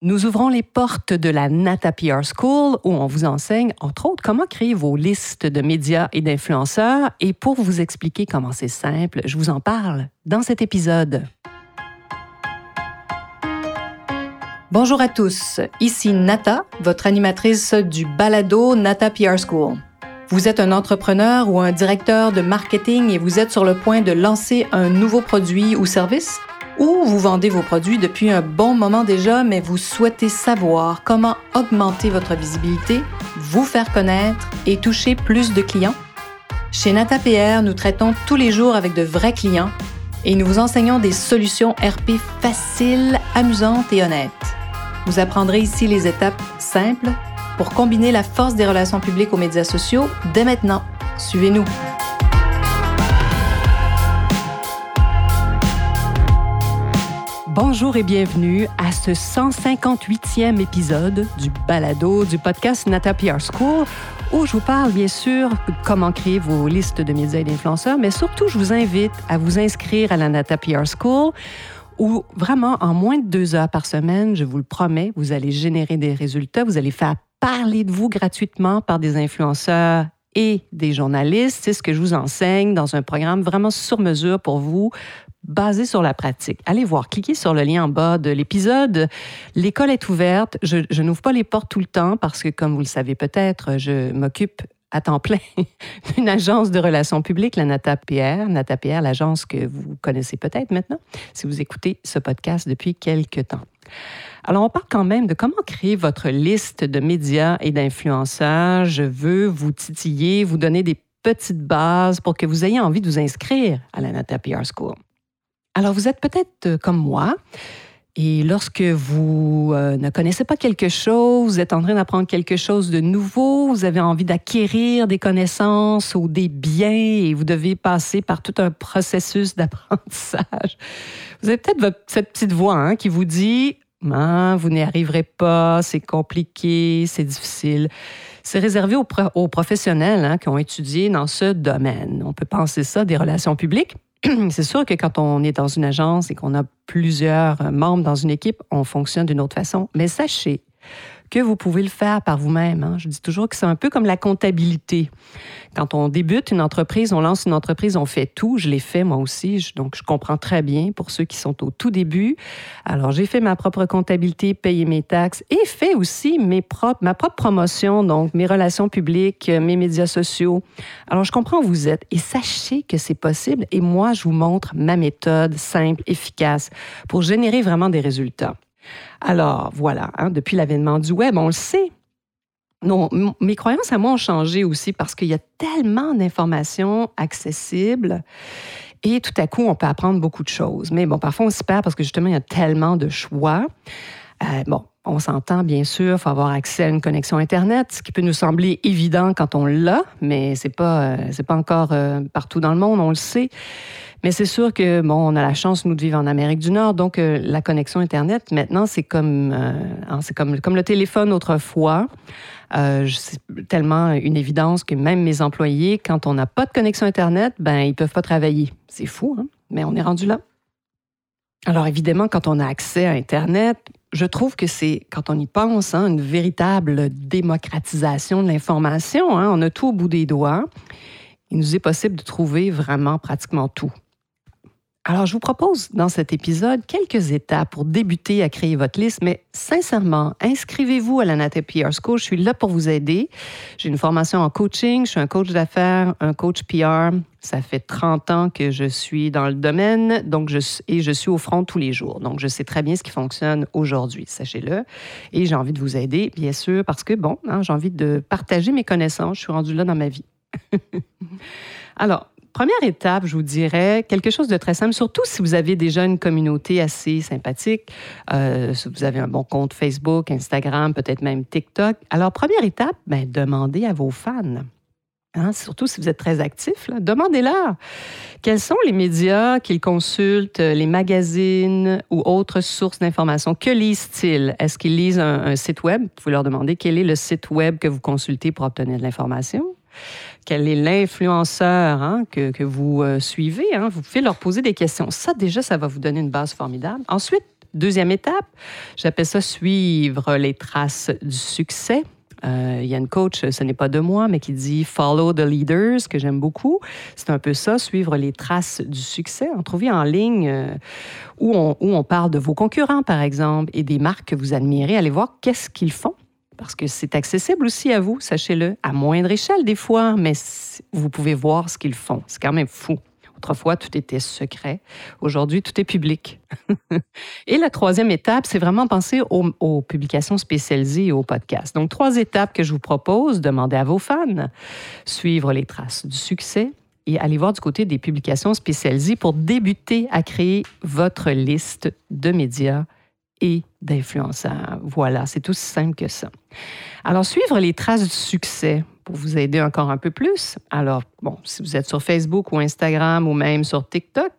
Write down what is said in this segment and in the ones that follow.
Nous ouvrons les portes de la Nata PR School où on vous enseigne, entre autres, comment créer vos listes de médias et d'influenceurs. Et pour vous expliquer comment c'est simple, je vous en parle dans cet épisode. Bonjour à tous, ici Nata, votre animatrice du balado Nata PR School. Vous êtes un entrepreneur ou un directeur de marketing et vous êtes sur le point de lancer un nouveau produit ou service? Ou vous vendez vos produits depuis un bon moment déjà, mais vous souhaitez savoir comment augmenter votre visibilité, vous faire connaître et toucher plus de clients? Chez NataPR, nous traitons tous les jours avec de vrais clients et nous vous enseignons des solutions RP faciles, amusantes et honnêtes. Vous apprendrez ici les étapes simples pour combiner la force des relations publiques aux médias sociaux dès maintenant. Suivez-nous. Bonjour et bienvenue à ce 158e épisode du balado du podcast Nata PR School où je vous parle bien sûr comment créer vos listes de médias et d'influenceurs, mais surtout je vous invite à vous inscrire à la Nata PR School où vraiment en moins de deux heures par semaine, je vous le promets, vous allez générer des résultats, vous allez faire parler de vous gratuitement par des influenceurs et des journalistes. C'est ce que je vous enseigne dans un programme vraiment sur mesure pour vous basé sur la pratique. Allez voir, cliquez sur le lien en bas de l'épisode. L'école est ouverte. Je, n'ouvre pas les portes tout le temps parce que, comme vous le savez peut-être, je m'occupe à temps plein d'une agence de relations publiques, la NataPR. NataPR, l'agence que vous connaissez peut-être maintenant si vous écoutez ce podcast depuis quelque temps. Alors, on parle quand même de comment créer votre liste de médias et d'influenceurs. Je veux vous titiller, vous donner des petites bases pour que vous ayez envie de vous inscrire à la NataPR School. Alors, vous êtes peut-être euh, comme moi. Et lorsque vous euh, ne connaissez pas quelque chose, vous êtes en train d'apprendre quelque chose de nouveau, vous avez envie d'acquérir des connaissances ou des biens et vous devez passer par tout un processus d'apprentissage. Vous avez peut-être cette petite voix hein, qui vous dit ah, Vous n'y arriverez pas, c'est compliqué, c'est difficile. C'est réservé aux, professionnels hein, qui ont étudié dans ce domaine. On peut penser ça des relations publiques c'est sûr que quand on est dans une agence et qu'on a plusieurs membres dans une équipe, on fonctionne d'une autre façon. Mais sachez que vous pouvez le faire par vous-même. Hein. Je dis toujours que c'est un peu comme la comptabilité. Quand on débute une entreprise, on lance une entreprise, on fait tout. Je l'ai fait moi aussi, donc je comprends très bien pour ceux qui sont au tout début. Alors j'ai fait ma propre comptabilité, payé mes taxes et fait aussi mes propres, ma propre promotion, donc mes relations publiques, mes médias sociaux. Alors je comprends où vous êtes et sachez que c'est possible et moi je vous montre ma méthode simple, efficace pour générer vraiment des résultats. Alors, voilà, hein, depuis l'avènement du web, on le sait. Non, mes croyances à moi ont changé aussi parce qu'il y a tellement d'informations accessibles et tout à coup, on peut apprendre beaucoup de choses. Mais bon, parfois, on se perd parce que justement, il y a tellement de choix. Euh, bon, on s'entend, bien sûr, il faut avoir accès à une connexion Internet, ce qui peut nous sembler évident quand on l'a, mais ce n'est pas, euh, pas encore euh, partout dans le monde, on le sait. Mais c'est sûr que, bon, on a la chance, nous, de vivre en Amérique du Nord, donc euh, la connexion Internet, maintenant, c'est comme, hein, c'est comme, comme le téléphone autrefois. C'est tellement une évidence que même mes employés, quand on n'a pas de connexion Internet, ben ils peuvent pas travailler. C'est fou, hein? mais on est rendu là. Alors évidemment, quand on a accès à Internet, je trouve que c'est, quand on y pense, hein, une véritable démocratisation de l'information. Hein. On a tout au bout des doigts. Il nous est possible de trouver vraiment pratiquement tout. Alors, je vous propose dans cet épisode quelques étapes pour débuter à créer votre liste, mais sincèrement, inscrivez-vous à la Nata PR School. Je suis là pour vous aider. J'ai une formation en coaching. Je suis un coach d'affaires, un coach PR. Ça fait 30 ans que je suis dans le domaine, donc et je suis au front tous les jours. Donc, je sais très bien ce qui fonctionne aujourd'hui, sachez-le. Et j'ai envie de vous aider, bien sûr, parce que, bon, hein, j'ai envie de partager mes connaissances. Je suis rendue là dans ma vie. Alors, Première étape, je vous dirais quelque chose de très simple, surtout si vous avez déjà une communauté assez sympathique, euh, si vous avez un bon compte Facebook, Instagram, peut-être même TikTok. Alors, première étape, ben, demandez à vos fans. Hein, surtout si vous êtes très actif, demandez-leur quels sont les médias qu'ils consultent, les magazines ou autres sources d'information. Que lisent-ils? Est-ce qu'ils lisent un, site web? Vous leur demander quel est le site web que vous consultez pour obtenir de l'information quel est l'influenceur hein, que, vous euh, suivez. Hein. Vous pouvez leur poser des questions. Ça, déjà, ça va vous donner une base formidable. Ensuite, Deuxième étape, j'appelle ça suivre les traces du succès. Euh, il y a une coach, ce n'est pas de moi, mais qui dit Follow the leaders, que j'aime beaucoup. C'est un peu ça, suivre les traces du succès. En trouver en ligne euh, où, on, où on parle de vos concurrents, par exemple, et des marques que vous admirez. Allez voir qu'est-ce qu'ils font parce que c'est accessible aussi à vous, sachez-le, à moindre échelle des fois, mais vous pouvez voir ce qu'ils font. C'est quand même fou. Autrefois, tout était secret. Aujourd'hui, tout est public. et la troisième étape, c'est vraiment penser aux, publications spécialisées et aux podcasts. Donc, trois étapes que je vous propose. Demandez à vos fans, suivre les traces du succès et aller voir du côté des publications spécialisées pour débuter à créer votre liste de médias et d'influenceurs. Voilà, c'est aussi simple que ça. Alors, suivre les traces du succès pour vous aider encore un peu plus. Alors, bon, si vous êtes sur Facebook ou Instagram ou même sur TikTok,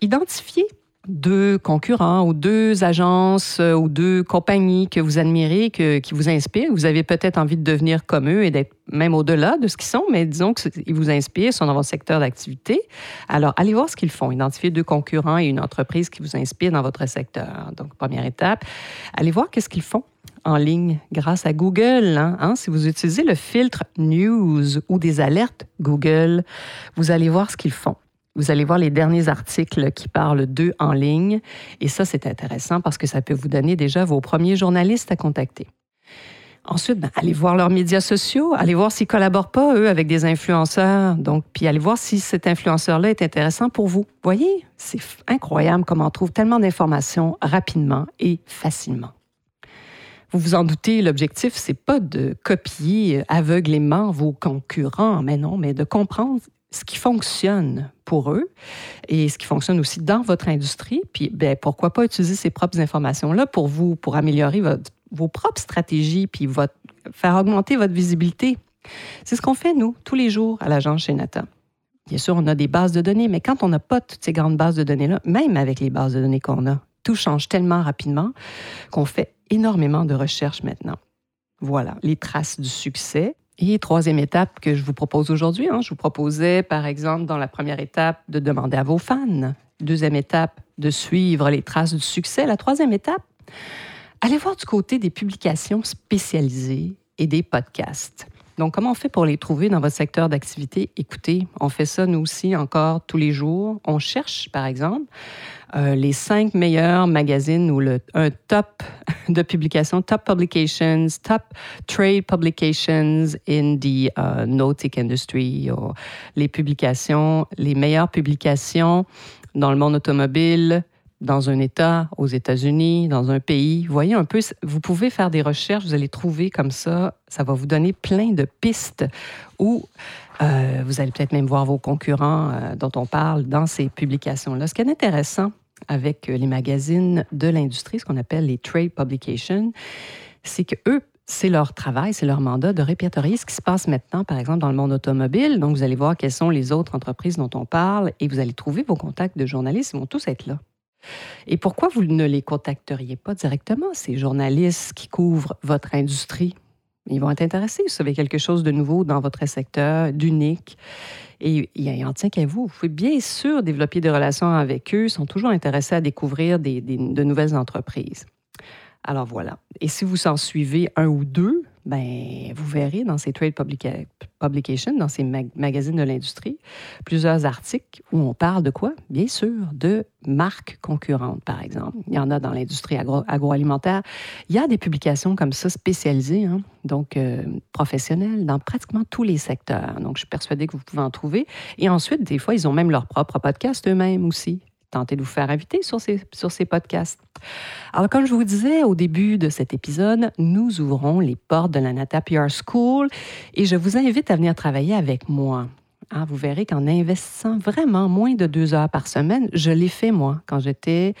identifiez deux concurrents ou deux agences euh, ou deux compagnies que vous admirez, que, qui vous inspirent. Vous avez peut-être envie de devenir comme eux et d'être même au-delà de ce qu'ils sont, mais disons qu'ils vous inspirent, sont dans votre secteur d'activité. Alors, allez voir ce qu'ils font. Identifiez deux concurrents et une entreprise qui vous inspire dans votre secteur. Donc, première étape, allez voir qu'est-ce qu'ils font en ligne grâce à Google. Hein, hein? Si vous utilisez le filtre News ou des alertes Google, vous allez voir ce qu'ils font. Vous allez voir les derniers articles qui parlent d'eux en ligne. Et ça, c'est intéressant parce que ça peut vous donner déjà vos premiers journalistes à contacter. Ensuite, ben, allez voir leurs médias sociaux, allez voir s'ils collaborent pas, eux, avec des influenceurs. Donc, puis allez voir si cet influenceur-là est intéressant pour vous. Voyez, c'est incroyable comment on trouve tellement d'informations rapidement et facilement. Vous vous en doutez, l'objectif, c'est pas de copier aveuglément vos concurrents, mais non, mais de comprendre ce qui fonctionne pour eux et ce qui fonctionne aussi dans votre industrie. Puis, ben, pourquoi pas utiliser ces propres informations-là pour vous, pour améliorer vos propres stratégies, puis votre, faire augmenter votre visibilité. C'est ce qu'on fait, nous, tous les jours à l'agence chez Nata. Bien sûr, on a des bases de données, mais quand on n'a pas toutes ces grandes bases de données-là, même avec les bases de données qu'on a, tout change tellement rapidement qu'on fait énormément de recherches maintenant. Voilà, les traces du succès. Et troisième étape que je vous propose aujourd'hui, hein, je vous proposais par exemple dans la première étape de demander à vos fans. Deuxième étape, de suivre les traces du succès. La troisième étape, allez voir du côté des publications spécialisées et des podcasts. Donc, comment on fait pour les trouver dans votre secteur d'activité? Écoutez, on fait ça nous aussi encore tous les jours. On cherche, par exemple, euh, les cinq meilleurs magazines ou le, un top de publications, top publications, top trade publications in the uh, nautic industry, les publications, les meilleures publications dans le monde automobile, dans un État, aux États-Unis, dans un pays. Voyez un peu, vous pouvez faire des recherches, vous allez trouver comme ça, ça va vous donner plein de pistes où euh, vous allez peut-être même voir vos concurrents euh, dont on parle dans ces publications-là. Ce qui est intéressant avec les magazines de l'industrie, ce qu'on appelle les trade publications, c'est que eux c'est leur travail, c'est leur mandat de répertorier ce qui se passe maintenant, par exemple, dans le monde automobile. Donc, vous allez voir quelles sont les autres entreprises dont on parle et vous allez trouver vos contacts de journalistes, ils vont tous être là. Et pourquoi vous ne les contacteriez pas directement, ces journalistes qui couvrent votre industrie? Ils vont être intéressés vous avez quelque chose de nouveau dans votre secteur, d'unique. Et il en tient qu'à vous. Vous pouvez bien sûr développer des relations avec eux. Ils sont toujours intéressés à découvrir de nouvelles entreprises. Alors voilà. Et si vous s'en suivez un ou deux, ben, vous verrez dans ces trade publications, dans ces magazines de l'industrie, plusieurs articles où on parle de quoi? Bien sûr, de marques concurrentes, par exemple. Il y en a dans l'industrie agroalimentaire. Il y a des publications comme ça spécialisées, hein, donc euh, professionnelles, dans pratiquement tous les secteurs. Donc, je suis persuadée que vous pouvez en trouver. Et ensuite, des fois, ils ont même leur propre podcast eux-mêmes aussi tenter de vous faire inviter sur ces, sur ces podcasts. Alors, comme je vous disais au début de cet épisode, nous ouvrons les portes de la Nata PR School et je vous invite à venir travailler avec moi. Ah, vous verrez qu'en investissant vraiment moins de deux heures par semaine, je l'ai fait moi quand j'étais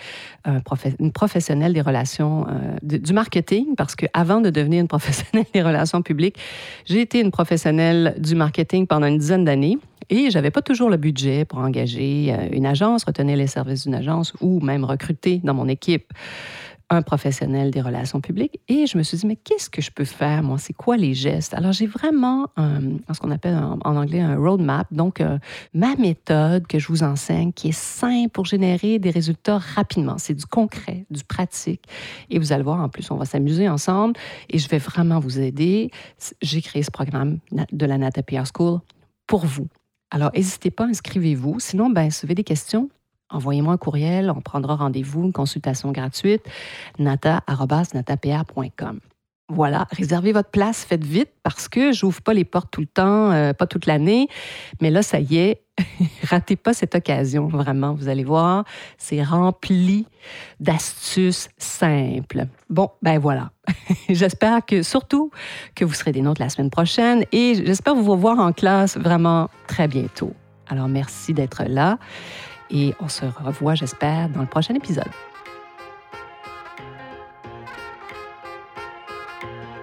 une professionnelle des relations euh, du marketing, parce qu'avant de devenir une professionnelle des relations publiques, j'ai été une professionnelle du marketing pendant une dizaine d'années. Et j'avais pas toujours le budget pour engager euh, une agence, retenir les services d'une agence ou même recruter dans mon équipe un professionnel des relations publiques et je me suis dit, mais qu'est-ce que je peux faire, moi? C'est quoi les gestes? Alors, j'ai vraiment ce qu'on appelle en, anglais un roadmap, donc euh, ma méthode que je vous enseigne qui est simple pour générer des résultats rapidement. C'est du concret, du pratique. Et vous allez voir, en plus, on va s'amuser ensemble et je vais vraiment vous aider. J'ai créé ce programme de la Nata PR School pour vous. Alors, n'hésitez pas, inscrivez-vous. Sinon, ben, si vous avez des questions, envoyez-moi un courriel, on prendra rendez-vous, une consultation gratuite, nata.natapr.com. Voilà, réservez votre place, faites vite parce que je n'ouvre pas les portes tout le temps, euh, pas toute l'année. Mais là, ça y est, ratez pas cette occasion, vraiment. Vous allez voir, c'est rempli d'astuces simples. Bon, ben voilà. j'espère que, surtout, que vous serez des nôtres la semaine prochaine et j'espère vous revoir en classe vraiment très bientôt. Alors, merci d'être là et on se revoit, j'espère, dans le prochain épisode.